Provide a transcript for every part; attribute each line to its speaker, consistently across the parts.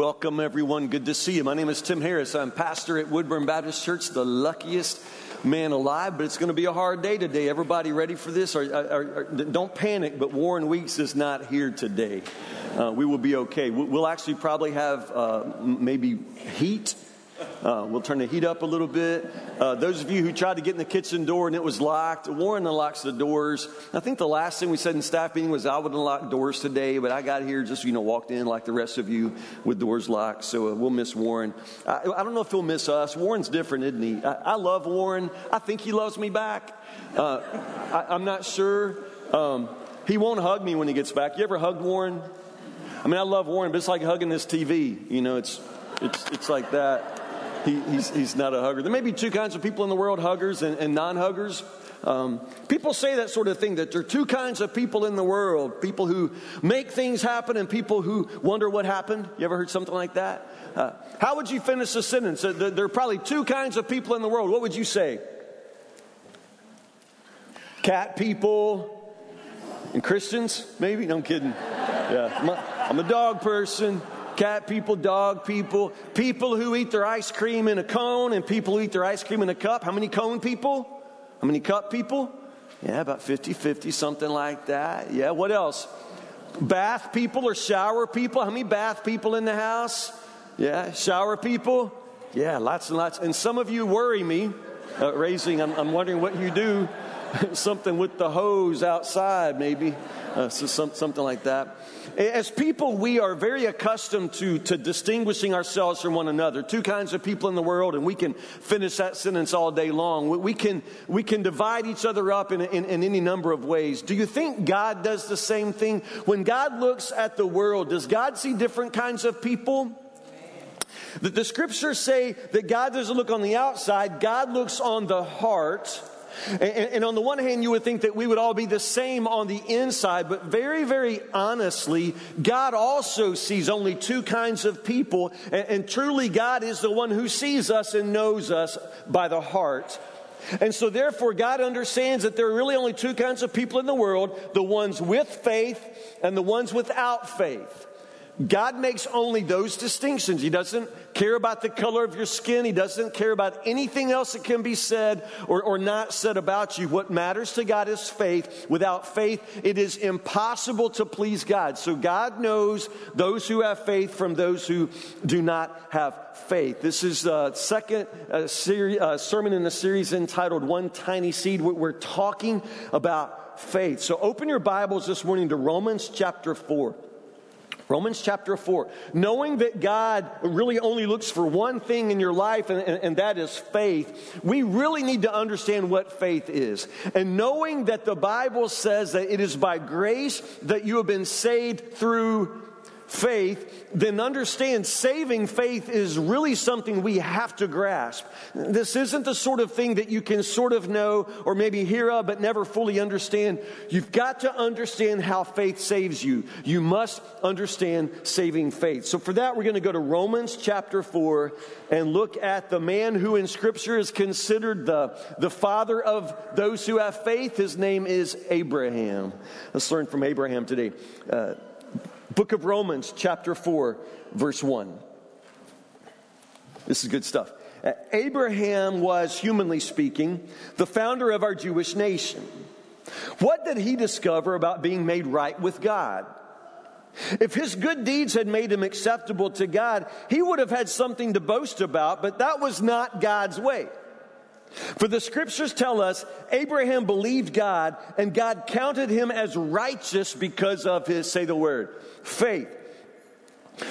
Speaker 1: Welcome, everyone. Good to see you. My name is Tim Harris. I'm pastor at Woodburn Baptist Church, the luckiest man alive, but it's going to be a hard day today. Everybody ready for this? Or, or, or don't panic, but Warren Weeks is not here today. Uh, we will be okay. We'll actually probably have uh, maybe heat uh, we'll turn the heat up a little bit. Uh, those of you who tried to get in the kitchen door and it was locked, Warren unlocks the doors. I think the last thing we said in staff meeting was I would unlock doors today, but I got here just, you know, walked in like the rest of you with doors locked. So uh, we'll miss Warren. I, I, don't know if he'll miss us. Warren's different, isn't he? I, I love Warren. I think he loves me back. Uh, I, am not sure. Um, he won't hug me when he gets back. You ever hugged Warren? I mean, I love Warren, but it's like hugging this TV. You know, it's, it's, it's like that. He, he's, he's not a hugger. There may be two kinds of people in the world huggers and, and non huggers. Um, people say that sort of thing that there are two kinds of people in the world people who make things happen and people who wonder what happened. You ever heard something like that? Uh, how would you finish the sentence? Uh, there are probably two kinds of people in the world. What would you say? Cat people and Christians, maybe? No, I'm kidding. Yeah, I'm a, I'm a dog person cat people, dog people, people who eat their ice cream in a cone, and people who eat their ice cream in a cup. How many cone people? How many cup people? Yeah, about 50 50, something like that. Yeah, what else? Bath people or shower people? How many bath people in the house? Yeah, shower people? Yeah, lots and lots. And some of you worry me, uh, raising, I'm, I'm wondering what you do. something with the hose outside, maybe. Uh, so some, something like that. As people, we are very accustomed to, to distinguishing ourselves from one another. Two kinds of people in the world, and we can finish that sentence all day long. We can, we can divide each other up in, in, in any number of ways. Do you think God does the same thing? When God looks at the world, does God see different kinds of people? The, the scriptures say that God doesn't look on the outside, God looks on the heart. And, and, on the one hand, you would think that we would all be the same on the inside, but very, very honestly, God also sees only two kinds of people. And, and truly, God is the one who sees us and knows us by the heart. And so, therefore, God understands that there are really only two kinds of people in the world the ones with faith and the ones without faith. God makes only those distinctions. He doesn't care about the color of your skin. He doesn't care about anything else that can be said or, or not said about you. What matters to God is faith. Without faith, it is impossible to please God. So God knows those who have faith from those who do not have faith. This is the second uh, seri- uh, sermon in the series entitled One Tiny Seed. We're talking about faith. So open your Bibles this morning to Romans chapter 4. Romans chapter 4. Knowing that God really only looks for one thing in your life, and, and, and, that is faith, we really need to understand what faith is. And knowing that the Bible says that it is by grace that you have been saved through faith, then understand saving faith is really something we have to grasp. This isn't the sort of thing that you can sort of know or maybe hear of but never fully understand. You've got to understand how faith saves you. You must understand saving faith. So for that, we're going to go to Romans chapter 4 and look at the man who in Scripture is considered the, the father of those who have faith. His name is Abraham. Let's learn from Abraham today. Uh, Book of Romans, chapter 4, verse 1. This is good stuff. Abraham was, humanly speaking, the founder of our Jewish nation. What did he discover about being made right with God? If his good deeds had made him acceptable to God, he would have had something to boast about, but that was not God's way. For the scriptures tell us Abraham believed God and God counted him as righteous because of his, say the word, faith.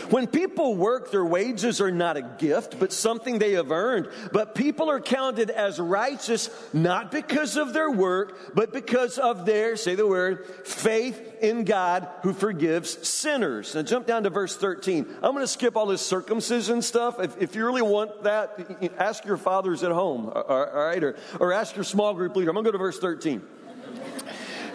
Speaker 1: When people work, their wages are not a gift, but something they have earned. But people are counted as righteous not because of their work, but because of their, say the word, faith in God who forgives sinners. Now jump down to verse 13. I'm going to skip all this circumcision stuff. If, if you really want that, ask your fathers at home, all right? Or, or ask your small group leader. I'm going to go to verse 13.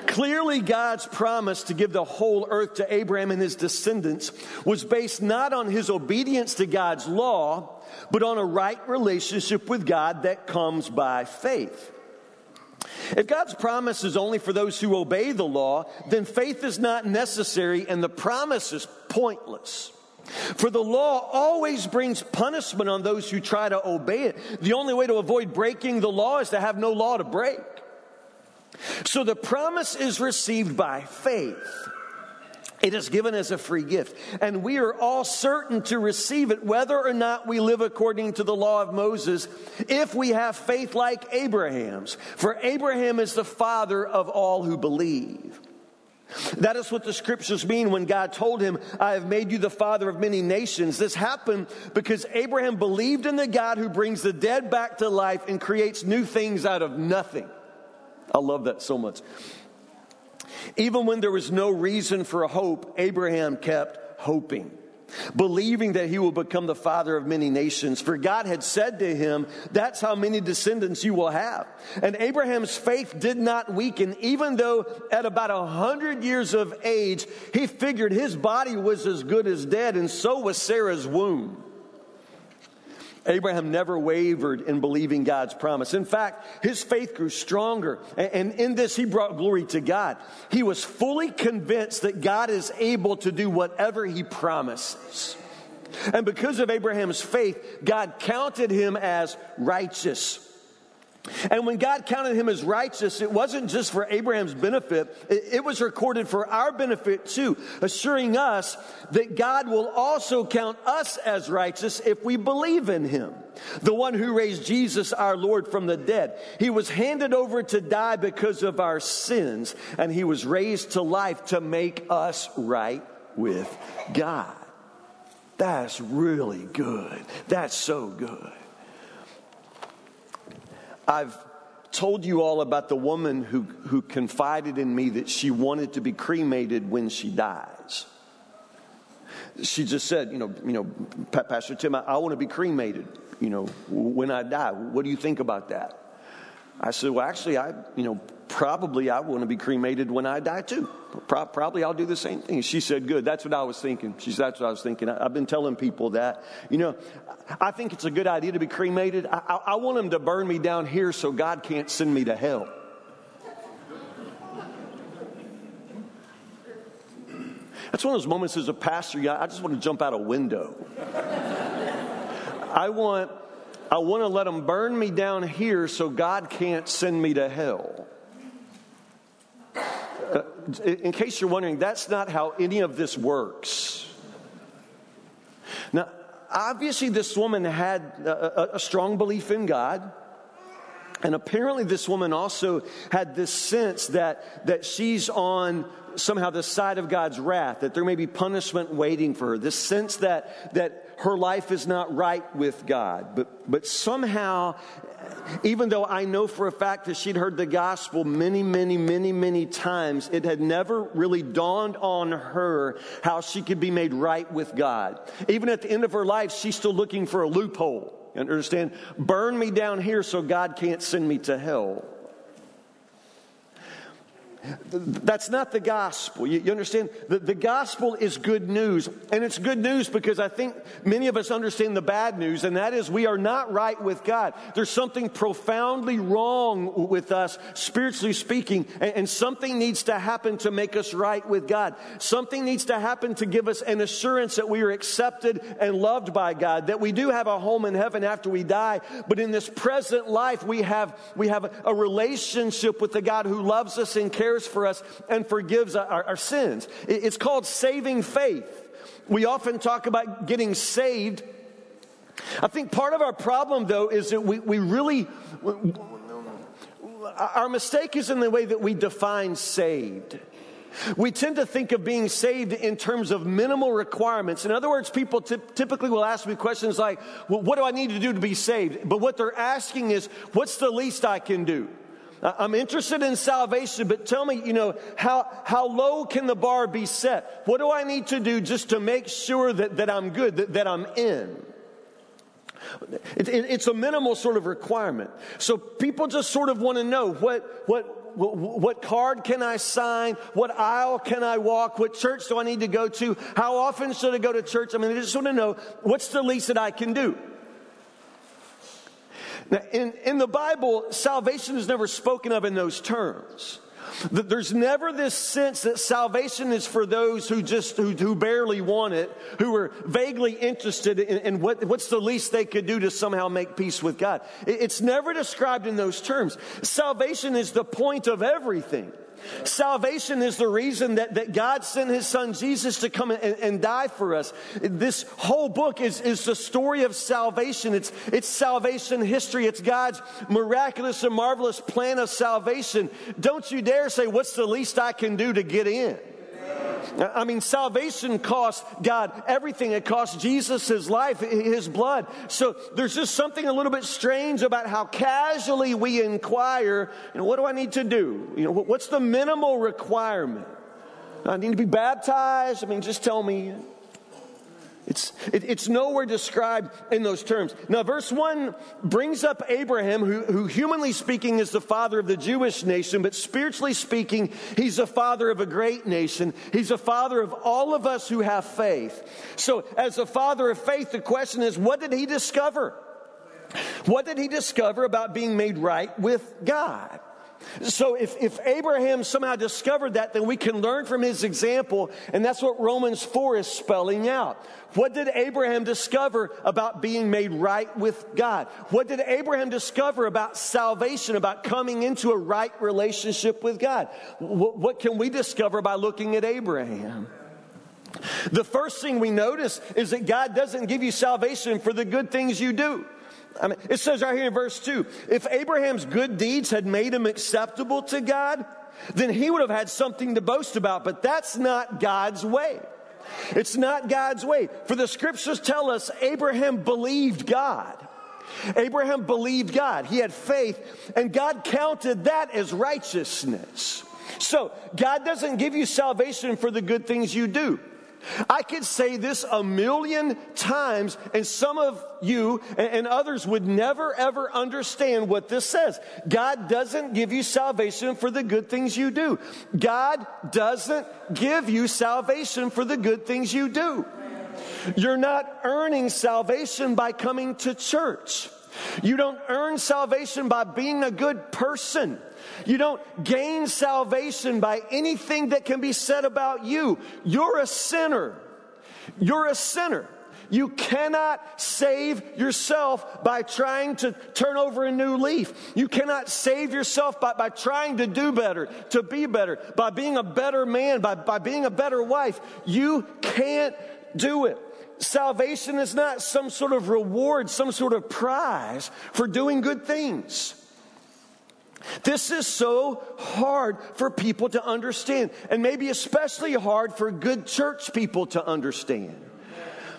Speaker 1: Clearly, God's promise to give the whole earth to Abraham and his descendants was based not on his obedience to God's law, but on a right relationship with God that comes by faith. If God's promise is only for those who obey the law, then faith is not necessary and the promise is pointless. For the law always brings punishment on those who try to obey it. The only way to avoid breaking the law is to have no law to break. So the promise is received by faith. It is given as a free gift. And we are all certain to receive it, whether or not we live according to the law of Moses, if we have faith like Abraham's. For Abraham is the father of all who believe. That is what the scriptures mean when God told him, I have made you the father of many nations. This happened because Abraham believed in the God who brings the dead back to life and creates new things out of nothing. I love that so much. Even when there was no reason for hope, Abraham kept hoping, believing that he will become the father of many nations. For God had said to him, That's how many descendants you will have. And Abraham's faith did not weaken, even though at about a hundred years of age, he figured his body was as good as dead, and so was Sarah's womb. Abraham never wavered in believing God's promise. In fact, his faith grew stronger. And in this, he brought glory to God. He was fully convinced that God is able to do whatever he promises. And because of Abraham's faith, God counted him as righteous. And when God counted him as righteous, it wasn't just for Abraham's benefit, it was recorded for our benefit too, assuring us that God will also count us as righteous if we believe in him. The one who raised Jesus, our Lord, from the dead. He was handed over to die because of our sins, and he was raised to life to make us right with God. That's really good. That's so good. I've told you all about the woman who, who confided in me that she wanted to be cremated when she dies. She just said, you know, you know, Pastor Tim, I, I want to be cremated, you know, when I die. What do you think about that? I said, well, actually, I, you know, probably I want to be cremated when I die too. Pro- probably I'll do the same thing. She said, good. That's what I was thinking. She said, that's what I was thinking. I, have been telling people that. You know, I think it's a good idea to be cremated. I, I, I want them to burn me down here so God can't send me to hell. That's one of those moments as a pastor, I just want to jump out a window. I want, I want to let them burn me down here so God can't send me to hell. Uh, in case you're wondering, that's not how any of this works. Now, obviously, this woman had a, a, strong belief in God. And apparently, this woman also had this sense that, that she's on somehow the side of God's wrath, that there may be punishment waiting for her, this sense that, that her life is not right with God. But, but somehow, even though I know for a fact that she'd heard the gospel many, many, many, many times, it had never really dawned on her how she could be made right with God. Even at the end of her life, she's still looking for a loophole. You understand? Burn me down here so God can't send me to hell. That's not the gospel. You, understand? The, the gospel is good news. And it's good news because I think many of us understand the bad news, and that is we are not right with God. There's something profoundly wrong with us, spiritually speaking, and, and something needs to happen to make us right with God. Something needs to happen to give us an assurance that we are accepted and loved by God, that we do have a home in heaven after we die, but in this present life, we have, we have a relationship with the God who loves us and cares cares for us and forgives our, our sins. It's called saving faith. We often talk about getting saved. I think part of our problem, though, is that we, we really, our mistake is in the way that we define saved. We tend to think of being saved in terms of minimal requirements. In other words, people t- typically will ask me questions like, well, What do I need to do to be saved? But what they're asking is, What's the least I can do? I'm interested in salvation, but tell me, you know, how, how low can the bar be set? What do I need to do just to make sure that, that I'm good, that, that I'm in? It, it, it's a minimal sort of requirement. So people just sort of want to know what, what, what, what card can I sign? What aisle can I walk? What church do I need to go to? How often should I go to church? I mean, they just want to know what's the least that I can do. Now, in, in the Bible, salvation is never spoken of in those terms. There's never this sense that salvation is for those who just who, who barely want it, who are vaguely interested in, in, what, what's the least they could do to somehow make peace with God. It's never described in those terms. Salvation is the point of everything. Salvation is the reason that, that God sent his son Jesus to come and, and die for us. This whole book is, is the story of salvation. It's, it's salvation history. It's God's miraculous and marvelous plan of salvation. Don't you dare say, What's the least I can do to get in? I mean, salvation costs God everything. It costs Jesus his life, his blood. So there's just something a little bit strange about how casually we inquire, you know, what do I need to do? You know, what's the minimal requirement? I need to be baptized? I mean, just tell me. It's, it, it's nowhere described in those terms. Now, verse 1 brings up Abraham, who, who, humanly speaking is the father of the Jewish nation, but spiritually speaking, he's the father of a great nation. He's the father of all of us who have faith. So, as a father of faith, the question is what did he discover? What did he discover about being made right with God? So if, if Abraham somehow discovered that, then we can learn from his example, and that's what Romans 4 is spelling out. What did Abraham discover about being made right with God? What did Abraham discover about salvation, about coming into a right relationship with God? What, what can we discover by looking at Abraham? The first thing we notice is that God doesn't give you salvation for the good things you do. I mean, it says right here in verse 2 if Abraham's good deeds had made him acceptable to God, then he would have had something to boast about. But that's not God's way. It's not God's way. For the scriptures tell us Abraham believed God. Abraham believed God. He had faith, and God counted that as righteousness. So, God doesn't give you salvation for the good things you do. I could say this a million times, and some of you and others would never ever understand what this says. God doesn't give you salvation for the good things you do. God doesn't give you salvation for the good things you do. You're not earning salvation by coming to church. You don't earn salvation by being a good person. You don't gain salvation by anything that can be said about you. You're a sinner. You're a sinner. You cannot save yourself by trying to turn over a new leaf. You cannot save yourself by, by trying to do better, to be better, by being a better man, by, by being a better wife. You can't do it. Salvation is not some sort of reward, some sort of prize for doing good things. This is so hard for people to understand, and maybe especially hard for good church people to understand.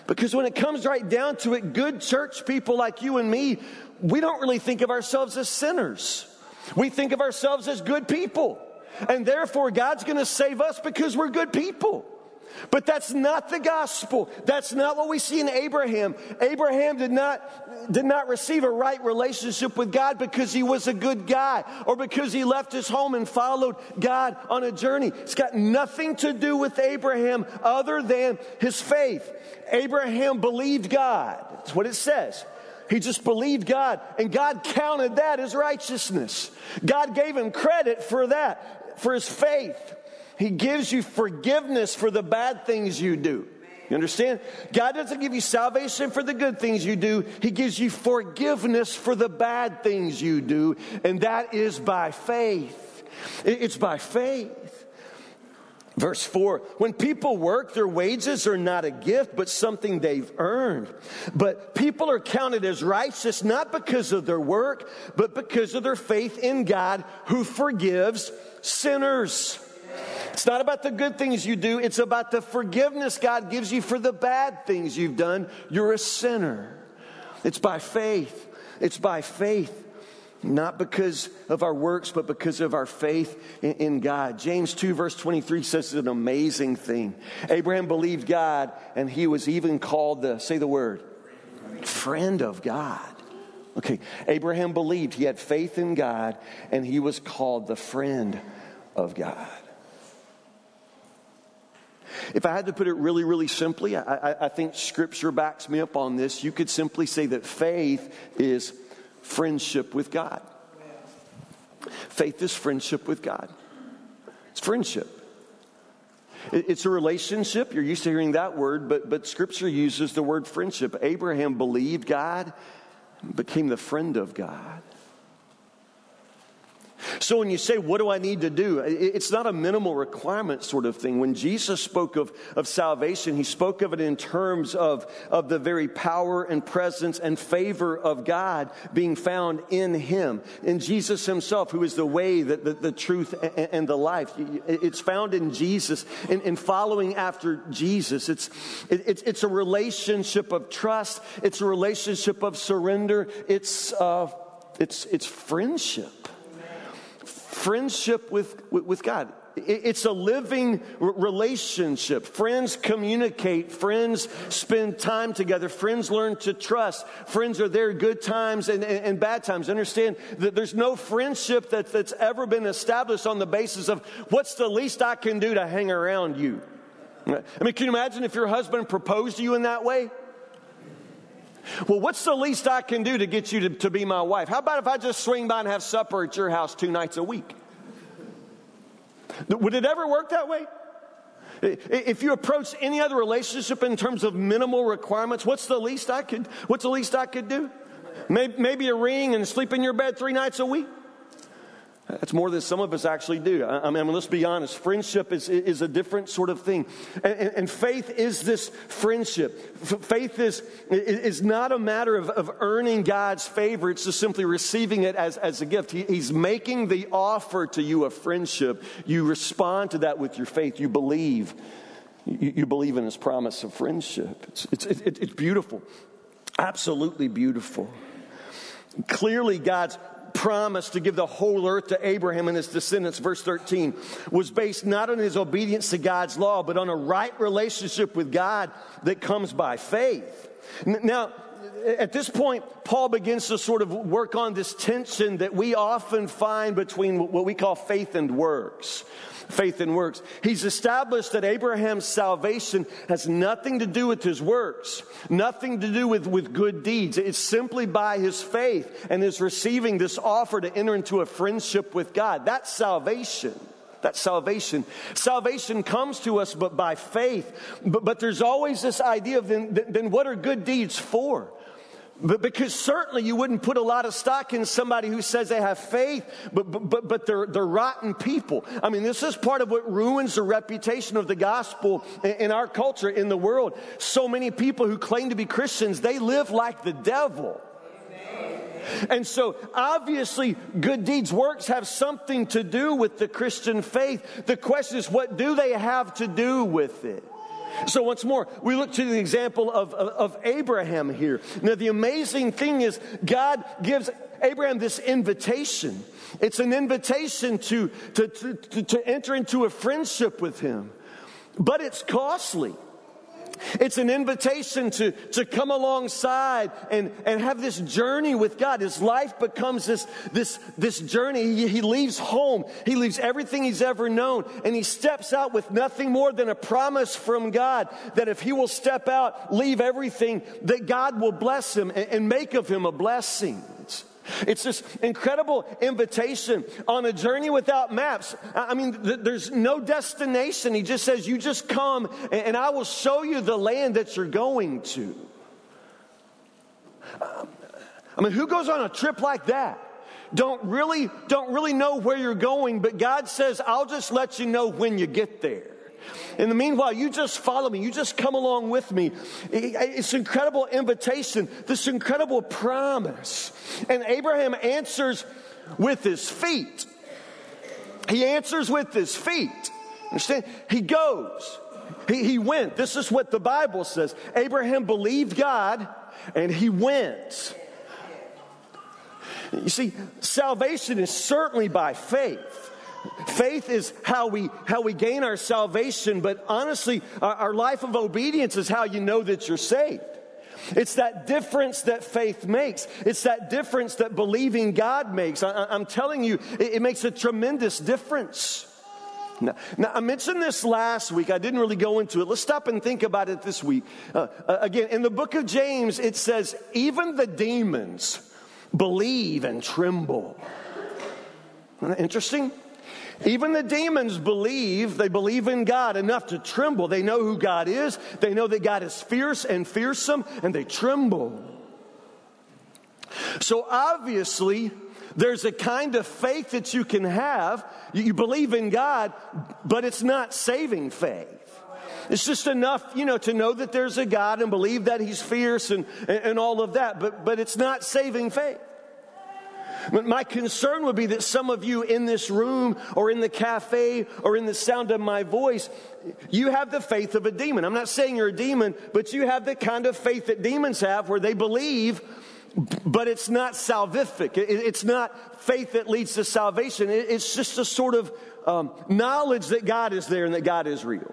Speaker 1: Because when it comes right down to it, good church people like you and me, we don't really think of ourselves as sinners. We think of ourselves as good people. And therefore, God's going to save us because we're good people. But that's not the gospel. That's not what we see in Abraham. Abraham did not, did not receive a right relationship with God because he was a good guy or because he left his home and followed God on a journey. It's got nothing to do with Abraham other than his faith. Abraham believed God. That's what it says. He just believed God, and God counted that as righteousness. God gave him credit for that, for his faith. He gives you forgiveness for the bad things you do. You understand? God doesn't give you salvation for the good things you do. He gives you forgiveness for the bad things you do. And that is by faith. It's by faith. Verse 4 When people work, their wages are not a gift, but something they've earned. But people are counted as righteous not because of their work, but because of their faith in God who forgives sinners. It's not about the good things you do, it's about the forgiveness God gives you for the bad things you've done. You're a sinner. It's by faith. It's by faith. Not because of our works, but because of our faith in, God. James 2, verse 23 says an amazing thing. Abraham believed God, and he was even called the, say the word, friend of God. Okay, Abraham believed he had faith in God, and he was called the friend of God. If I had to put it really, really simply, I, I, I, think Scripture backs me up on this. You could simply say that faith is friendship with God. Faith is friendship with God. It's friendship. It's a relationship. You're used to hearing that word, but, but Scripture uses the word friendship. Abraham believed God, became the friend of God. So when you say, What do I need to do? It's not a minimal requirement sort of thing. When Jesus spoke of, of salvation, he spoke of it in terms of, of the very power and presence and favor of God being found in him, in Jesus himself, who is the way, the, the, the truth, and, and, the life. It's found in Jesus, in, in following after Jesus. It's, it, it's, it's a relationship of trust, it's a relationship of surrender, it's, uh, it's, it's friendship friendship with, with God. It's a living relationship. Friends communicate. Friends spend time together. Friends learn to trust. Friends are there good times and, and, and bad times. Understand that there's no friendship that, that's ever been established on the basis of what's the least I can do to hang around you. I mean, can you imagine if your husband proposed to you in that way? Well, what's the least I can do to get you to, to be my wife? How about if I just swing by and have supper at your house two nights a week? Would it ever work that way? If you approach any other relationship in terms of minimal requirements, what's the least I could, what's the least I could do? Maybe, maybe a ring and sleep in your bed three nights a week? That's more than some of us actually do. I mean, let's be honest. Friendship is, is a different sort of thing. And, and faith is this friendship. Faith is, is not a matter of, of earning God's favor, it's just simply receiving it as, as a gift. He, he's making the offer to you of friendship. You respond to that with your faith. You believe. You, you believe in his promise of friendship. It's, it's, it, it's beautiful. Absolutely beautiful. Clearly, God's promise to give the whole earth to Abraham and his descendants, verse 13, was based not on his obedience to God's law, but on a right relationship with God that comes by faith. Now, at this point, Paul begins to sort of work on this tension that we often find between what we call faith and works faith and works. He's established that Abraham's salvation has nothing to do with his works, nothing to do with, with good deeds. It's simply by his faith and his receiving this offer to enter into a friendship with God. That's salvation. That's salvation. Salvation comes to us but by faith. But, but there's always this idea of then, then what are good deeds for? But because certainly you wouldn't put a lot of stock in somebody who says they have faith, but, but, but they're, they're rotten people. I mean, this is part of what ruins the reputation of the gospel in our culture, in the world. So many people who claim to be Christians, they live like the devil. And so, obviously, good deeds, works have something to do with the Christian faith. The question is, what do they have to do with it? So, once more, we look to the example of, of, of, Abraham here. Now, the amazing thing is, God gives Abraham this invitation. It's an invitation to, to, to, to enter into a friendship with him, but it's costly. It's an invitation to, to come alongside and, and have this journey with God. His life becomes this, this, this journey. He, he leaves home. He leaves everything he's ever known and he steps out with nothing more than a promise from God that if he will step out, leave everything, that God will bless him and, and make of him a blessing. It's this incredible invitation on a journey without maps. I mean, there's no destination. He just says, You just come and I will show you the land that you're going to. I mean, who goes on a trip like that? Don't really, don't really know where you're going, but God says, I'll just let you know when you get there. In the meanwhile, you just follow me. You just come along with me. It's incredible invitation, this incredible promise. And Abraham answers with his feet. He answers with his feet. Understand? He goes. He, he went. This is what the Bible says. Abraham believed God and he went. You see, salvation is certainly by faith. Faith is how we, how we gain our salvation, but honestly, our, our life of obedience is how you know that you're saved. It's that difference that faith makes. It's that difference that believing God makes. I, am telling you, it, it, makes a tremendous difference. Now, now, I mentioned this last week. I didn't really go into it. Let's stop and think about it this week. Uh, uh, again, in the book of James, it says, even the demons believe and tremble. Isn't that interesting? Even the demons believe, they believe in God enough to tremble. They know who God is, they know that God is fierce and fearsome, and they tremble. So obviously, there's a kind of faith that you can have. You believe in God, but it's not saving faith. It's just enough, you know, to know that there's a God and believe that He's fierce and, and all of that, but, but it's not saving faith. My concern would be that some of you in this room or in the cafe or in the sound of my voice, you have the faith of a demon. I'm not saying you're a demon, but you have the kind of faith that demons have where they believe, but it's not salvific. It's not faith that leads to salvation. It's just a sort of um, knowledge that God is there and that God is real.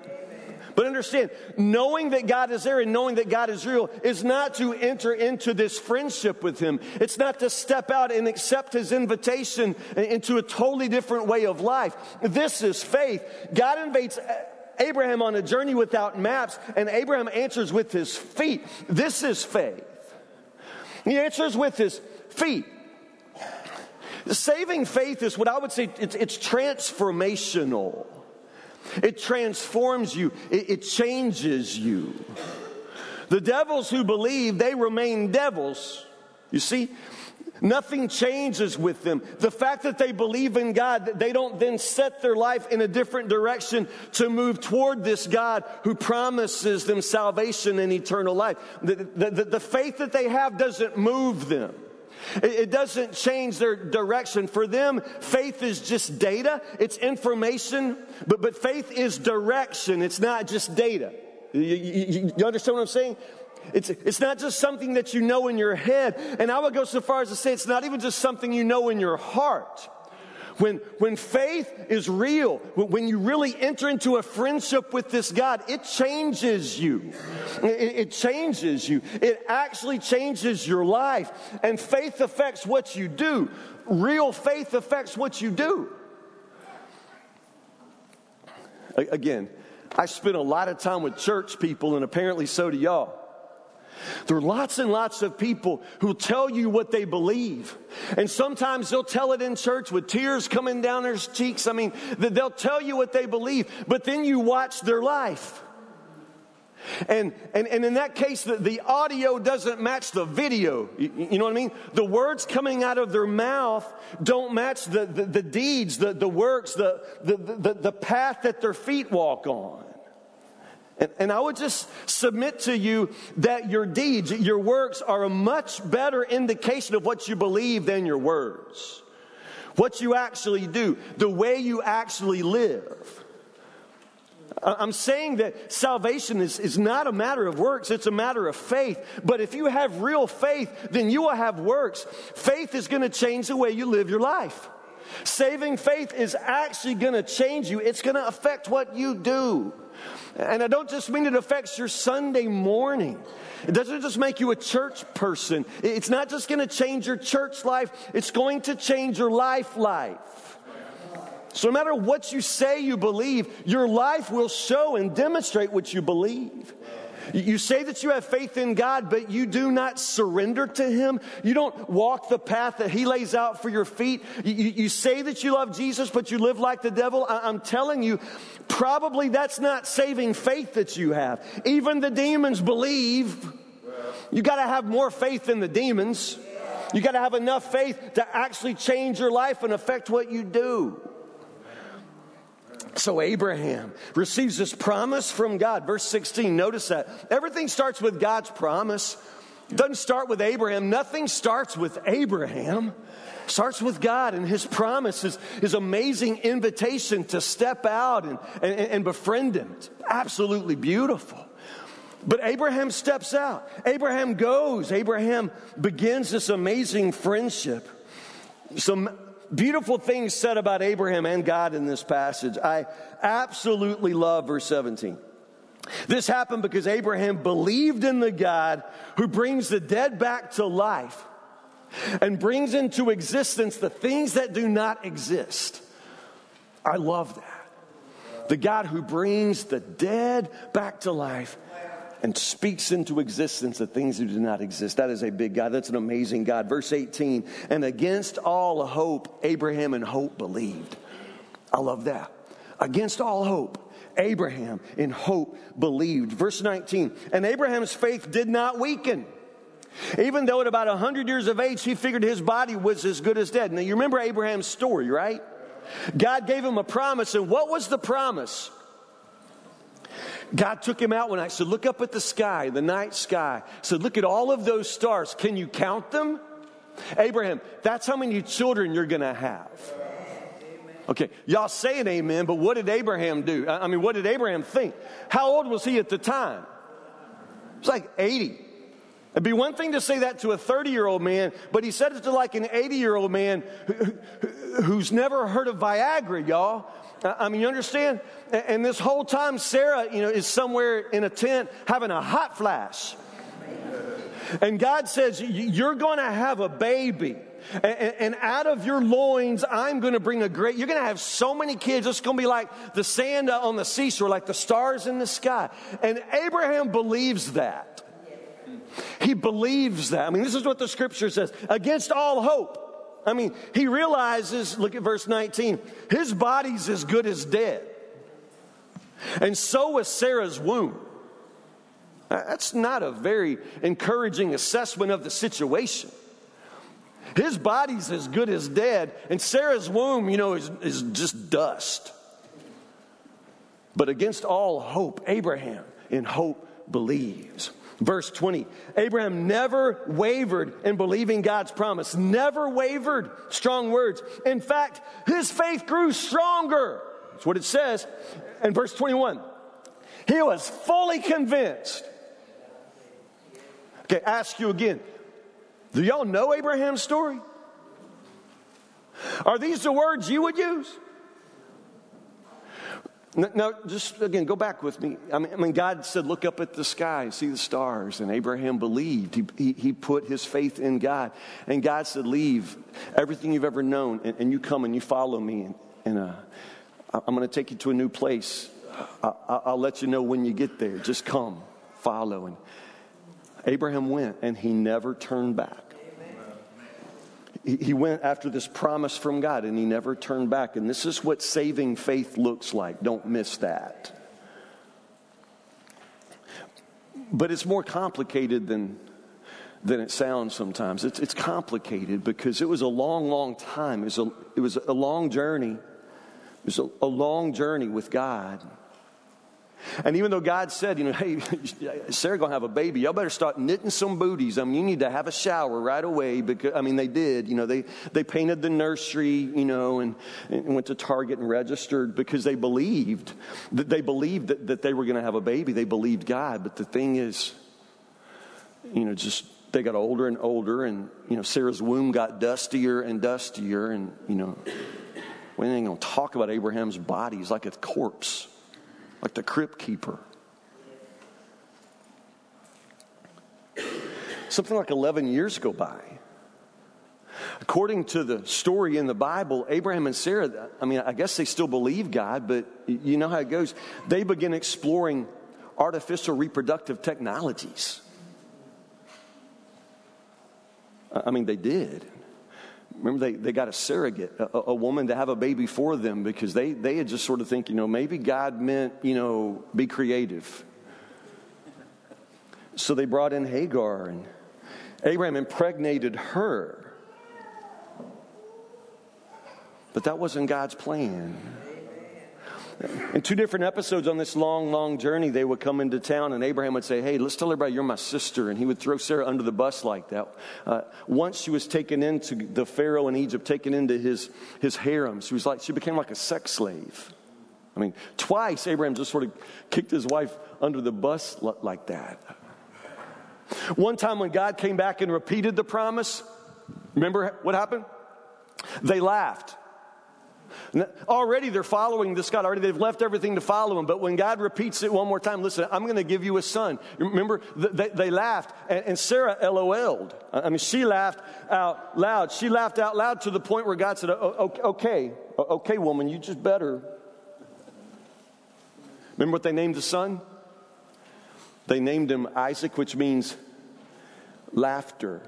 Speaker 1: But understand, knowing that God is there and knowing that God is real is not to enter into this friendship with Him. It's not to step out and accept His invitation into a totally different way of life. This is faith. God invites Abraham on a journey without maps, and Abraham answers with his feet. This is faith. He answers with his feet. Saving faith is what I would say it's, it's transformational. It transforms you, it, it changes you. The devils who believe, they remain devils. You see? Nothing changes with them. The fact that they believe in God, they don't then set their life in a different direction to move toward this God who promises them salvation and eternal life. The, the, the faith that they have doesn't move them. It doesn't change their direction. For them, faith is just data, it's information, but, but faith is direction, it's not just data. You, you, you, understand what I'm saying? It's, it's not just something that you know in your head. And I would go so far as to say it's not even just something you know in your heart. When, when faith is real, when you really enter into a friendship with this God, it changes you. It, it, changes you. It actually changes your life. And faith affects what you do. Real faith affects what you do. Again, I spent a lot of time with church people, and apparently so do y'all. There are lots and lots of people who tell you what they believe. And sometimes they'll tell it in church with tears coming down their cheeks. I mean, they'll tell you what they believe, but then you watch their life. And, and, and in that case, the, the audio doesn't match the video. You, you, know what I mean? The words coming out of their mouth don't match the, the, the deeds, the, the works, the, the, the, the path that their feet walk on. And, and, I would just submit to you that your deeds, your works are a much better indication of what you believe than your words. What you actually do, the way you actually live. I'm saying that salvation is, is not a matter of works, it's a matter of faith. But if you have real faith, then you will have works. Faith is going to change the way you live your life. Saving faith is actually going to change you, it's going to affect what you do. And I don't just mean it affects your Sunday morning. It doesn't just make you a church person. It's not just going to change your church life, it's going to change your life life. So, no matter what you say you believe, your life will show and demonstrate what you believe. You say that you have faith in God, but you do not surrender to Him. You don't walk the path that He lays out for your feet. You, you say that you love Jesus, but you live like the devil. I, I'm telling you, probably that's not saving faith that you have. Even the demons believe. You got to have more faith than the demons. You got to have enough faith to actually change your life and affect what you do. So Abraham receives this promise from God. Verse 16, notice that. Everything starts with God's promise. It doesn't start with Abraham. Nothing starts with Abraham. It starts with God and his promise, his, his amazing invitation to step out and, and, and befriend him. It's absolutely beautiful. But Abraham steps out. Abraham goes. Abraham begins this amazing friendship. Some beautiful things said about Abraham and God in this passage. I absolutely love verse 17. This happened because Abraham believed in the God who brings the dead back to life and brings into existence the things that do not exist. I love that. The God who brings the dead back to life and speaks into existence the things that do not exist. That is a big God. That's an amazing God. Verse 18, and against all hope, Abraham and hope believed. I love that. Against all hope, Abraham in hope believed. Verse 19, and Abraham's faith did not weaken. Even though at about 100 years of age, he figured his body was as good as dead. Now, you remember Abraham's story, right? God gave him a promise, and what was the promise? God took him out one night, said, Look up at the sky, the night sky. Said, Look at all of those stars. Can you count them? Abraham, that's how many children you're going to have. Okay, y'all say amen, but what did Abraham do? I mean, what did Abraham think? How old was he at the time? It's like 80. It'd be one thing to say that to a 30 year old man, but he said it to like an 80 year old man who's never heard of Viagra, y'all. I mean, you understand? And this whole time, Sarah, you know, is somewhere in a tent having a hot flash. And God says, You're going to have a baby. And, out of your loins, I'm going to bring a great, you're going to have so many kids. It's going to be like the sand on the seashore, like the stars in the sky. And Abraham believes that. He believes that. I mean, this is what the scripture says against all hope. I mean, he realizes, look at verse 19, his body's as good as dead. And so was Sarah's womb. Uh, that's not a very encouraging assessment of the situation. His body's as good as dead, and Sarah's womb, you know, is, is just dust. But against all hope, Abraham in hope believes. Verse 20 Abraham never wavered in believing God's promise, never wavered. Strong words. In fact, his faith grew stronger. That's what it says. In verse 21, he was fully convinced. Okay, ask you again. Do y'all know Abraham's story? Are these the words you would use? Now, just again, go back with me. I mean, I God said, Look up at the sky, see the stars. And Abraham believed. He, he, he put his faith in God. And God said, Leave everything you've ever known, and, and you come and you follow me. And, and uh, I'm going to take you to a new place. I, will let you know when you get there. Just come, follow. And Abraham went, and he never turned back he went after this promise from God and he never turned back. And this is what saving faith looks like. Don't miss that. But it's more complicated than, than it sounds sometimes. It's, it's complicated because it was a long, long time. It was a, it was a long journey. It was a, a long journey with God. And even though God said, you know, hey, Sarah gonna have a baby, y'all better start knitting some booties. I mean, you need to have a shower right away because I mean they did. You know, they they painted the nursery, you know, and, and went to Target and registered because they believed that they believed that, that they were gonna have a baby. They believed God. But the thing is, you know, just they got older and older, and you know, Sarah's womb got dustier and dustier, and you know, we ain't gonna talk about Abraham's body. He's like a corpse like the crypt keeper. Something like 11 years go by. According to the story in the Bible, Abraham and Sarah, I mean, I guess they still believe God, but you know how it goes. They begin exploring artificial reproductive technologies. I mean, they did. Remember, they, they got a surrogate, a, a, woman to have a baby for them because they, they had just sort of think, you know, maybe God meant, you know, be creative. So they brought in Hagar, and Abraham impregnated her. But that wasn't God's plan. In two different episodes on this long, long journey, they would come into town and Abraham would say, Hey, let's tell everybody you're my sister. And he would throw Sarah under the bus like that. Uh, once she was taken into the Pharaoh in Egypt, taken into his, his harem. She was like, she became like a sex slave. I mean, twice Abraham just sort of kicked his wife under the bus like that. One time when God came back and repeated the promise, remember what happened? They laughed. Already they're following this God. Already they've left everything to follow him. But when God repeats it one more time, listen, I'm going to give you a son. Remember, they, they laughed, and, Sarah LOL'd. I mean, she laughed out loud. She laughed out loud to the point where God said, Okay, okay, woman, you just better. Remember what they named the son? They named him Isaac, which means laughter.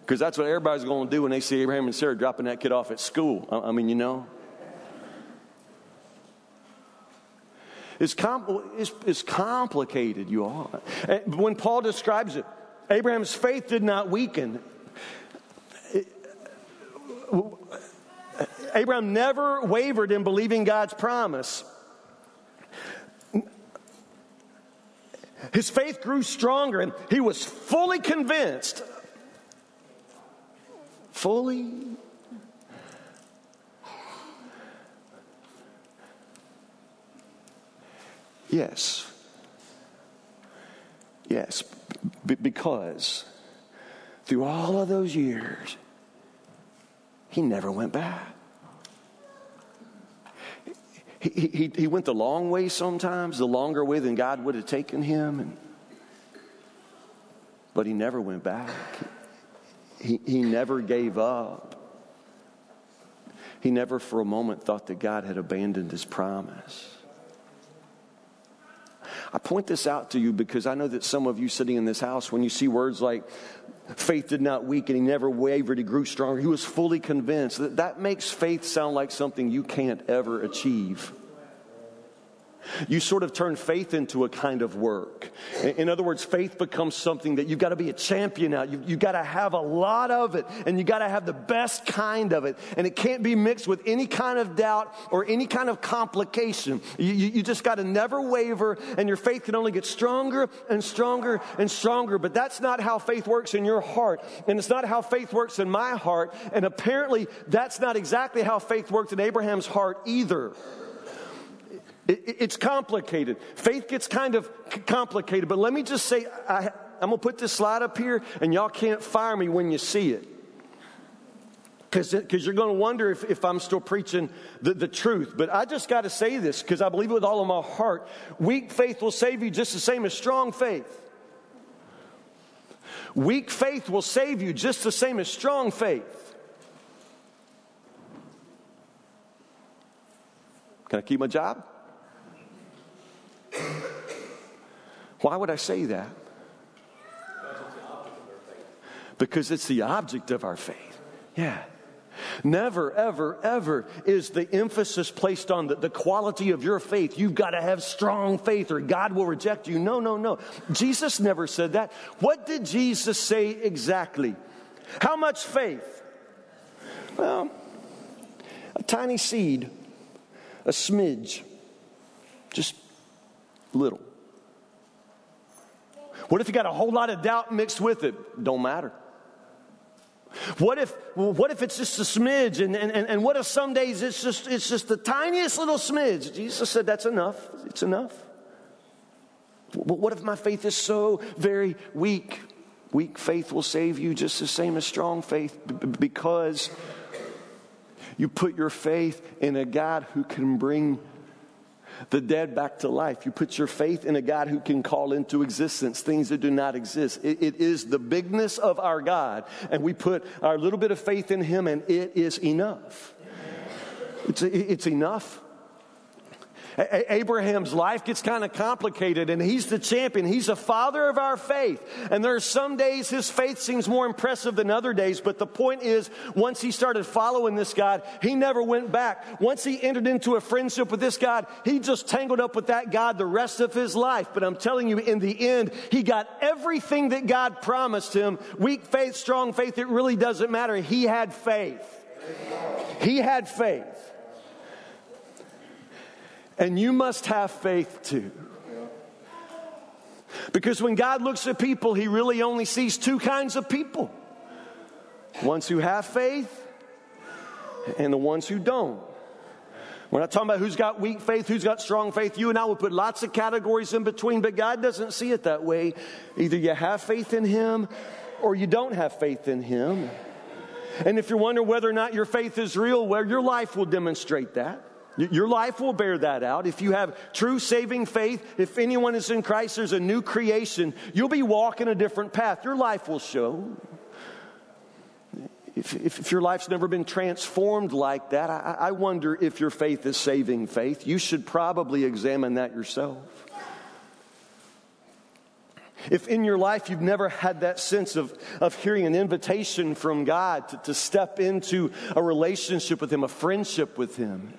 Speaker 1: Because that's what everybody's going to do when they see Abraham and Sarah dropping that kid off at school. I mean, you know. Is, com- is, is complicated, you all. Eh, when Paul describes it, Abraham's faith did not weaken. Eh, eh, Abraham never wavered in believing God's promise. His faith grew stronger and he was fully convinced. Fully. Yes. Yes. B- because through all of those years, he never went back. He, he, he went the long way sometimes, the longer way than God would have taken him. And, but he never went back. He, he never gave up. He never for a moment thought that God had abandoned his promise. I point this out to you because I know that some of you sitting in this house, when you see words like faith did not weaken, he never wavered, he grew stronger, he was fully convinced, that, that makes faith sound like something you can't ever achieve. You sort of turn faith into a kind of work. In other words, faith becomes something that you've got to be a champion at. You, have got to have a lot of it, and you've got to have the best kind of it. And it can't be mixed with any kind of doubt or any kind of complication. You, you, you just got to never waver, and your faith can only get stronger and stronger and stronger. But that's not how faith works in your heart, and it's not how faith works in my heart. And apparently, that's not exactly how faith worked in Abraham's heart either. It's complicated. Faith gets kind of complicated, but let me just say I, am going to put this slide up here, and y'all can't fire me when you see it. Because you're going to wonder if, if I'm still preaching the, the truth. But I just got to say this because I believe it with all of my heart. Weak faith will save you just the same as strong faith. Weak faith will save you just the same as strong faith. Can I keep my job? Why would I say that? Because it's the object of our faith. Yeah. Never, ever, ever is the emphasis placed on the, the quality of your faith. You've got to have strong faith or God will reject you. No, no, no. Jesus never said that. What did Jesus say exactly? How much faith? Well, a tiny seed, a smidge, just little. What if you got a whole lot of doubt mixed with it? Don't matter. What if, what if it's just a smidge? And, and, and what if some days it's just, it's just the tiniest little smidge? Jesus said, That's enough. It's enough. But what if my faith is so very weak? Weak faith will save you just the same as strong faith because you put your faith in a God who can bring the dead back to life. You put your faith in a God who can call into existence things that do not exist. it, it is the bigness of our God, and we put our little bit of faith in Him, and it is enough. It's, it's enough. Abraham's life gets kind of complicated, and he's the champion. He's the father of our faith. And there are some days his faith seems more impressive than other days, but the point is, once he started following this God, he never went back. Once he entered into a friendship with this God, he just tangled up with that God the rest of his life. But I'm telling you, in the end, he got everything that God promised him weak faith, strong faith, it really doesn't matter. He had faith. He had faith. And you must have faith too. Because when God looks at people, He really only sees two kinds of people ones who have faith and the ones who don't. We're not talking about who's got weak faith, who's got strong faith. You and I would put lots of categories in between, but God doesn't see it that way. Either you have faith in Him or you don't have faith in Him. And if you're wondering whether or not your faith is real, well, your life will demonstrate that. Your life will bear that out. If you have true saving faith, if anyone is in Christ, there's a new creation, you'll be walking a different path. Your life will show. If, if, if your life's never been transformed like that, I, I wonder if your faith is saving faith. You should probably examine that yourself. If in your life you've never had that sense of, of hearing an invitation from God to, to step into a relationship with Him, a friendship with Him,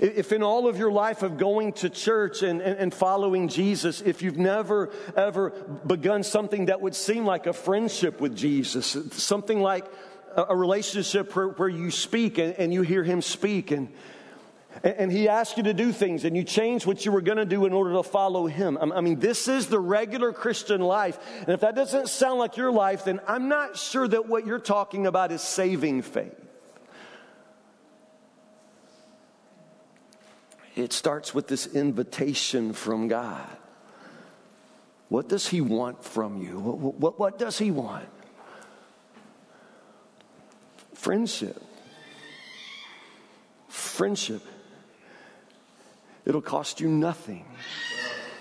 Speaker 1: If in all of your life of going to church and, and, and, following Jesus, if you've never ever begun something that would seem like a friendship with Jesus, something like a, a relationship where, where, you speak and, and you hear him speak and, and he asks you to do things and you change what you were going to do in order to follow him. I mean, this is the regular Christian life. And if that doesn't sound like your life, then I'm not sure that what you're talking about is saving faith. It starts with this invitation from God. What does He want from you? What, what, what does He want? Friendship. Friendship. It'll cost you nothing.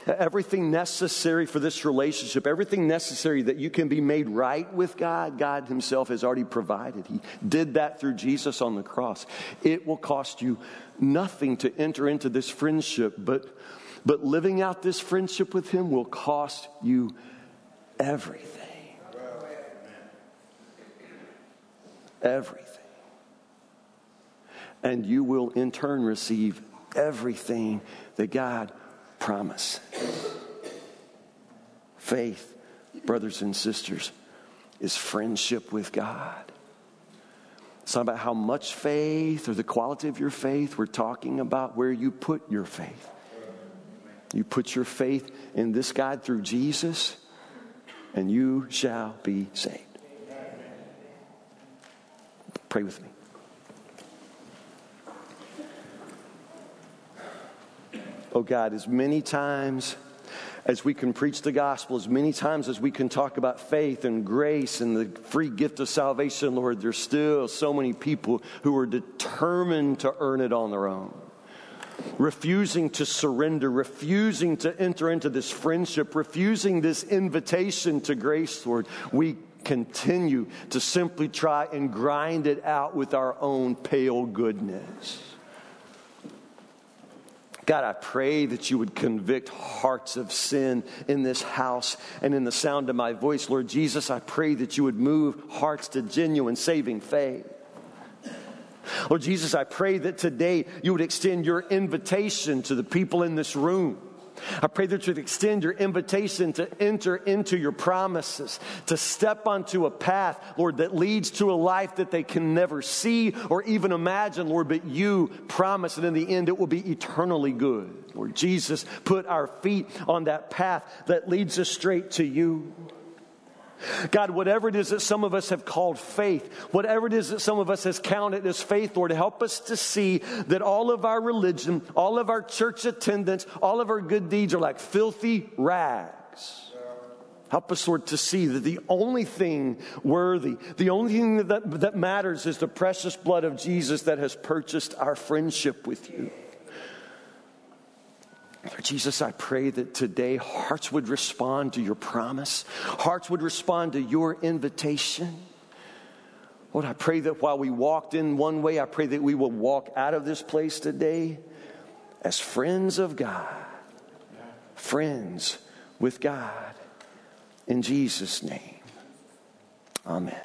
Speaker 1: Everything necessary for this relationship, everything necessary that you can be made right with God, God Himself has already provided. He did that through Jesus on the cross. It will cost you nothing to enter into this friendship, but, but living out this friendship with Him will cost you everything. Everything. And you will in turn receive everything that God promised. Faith, brothers and sisters, is friendship with God. It's not about how much faith or the quality of your faith. We're talking about where you put your faith. You put your faith in this God through Jesus, and you shall be saved. Pray with me. Oh God, as many times as we can preach the gospel, as many times as we can talk about faith and grace and the free gift of salvation, Lord, there's still so many people who are determined to earn it on their own. Refusing to surrender, refusing to enter into this friendship, refusing this invitation to grace, Lord. We continue to simply try and grind it out with our own pale goodness. God, I pray that you would convict hearts of sin in this house and in the sound of my voice. Lord Jesus, I pray that you would move hearts to genuine saving faith. Lord Jesus, I pray that today you would extend your invitation to the people in this room I pray that you'd extend your invitation to enter into your promises, to step onto a path, Lord, that leads to a life that they can never see or even imagine, Lord, but you promise that in the end it will be eternally good. Lord Jesus, put our feet on that path that leads us straight to you. God, whatever it is that some of us have called faith, whatever it is that some of us has counted as faith, Lord, help us to see that all of our religion, all of our church attendance, all of our good deeds are like filthy rags. Help us, Lord, to see that the only thing worthy, the only thing that, that matters is the precious blood of Jesus that has purchased our friendship with you. Lord Jesus, I pray that today hearts would respond to your promise, hearts would respond to your invitation. Lord, I pray that while we walked in one way, I pray that we will walk out of this place today as friends of God, friends with God. In Jesus' name, amen.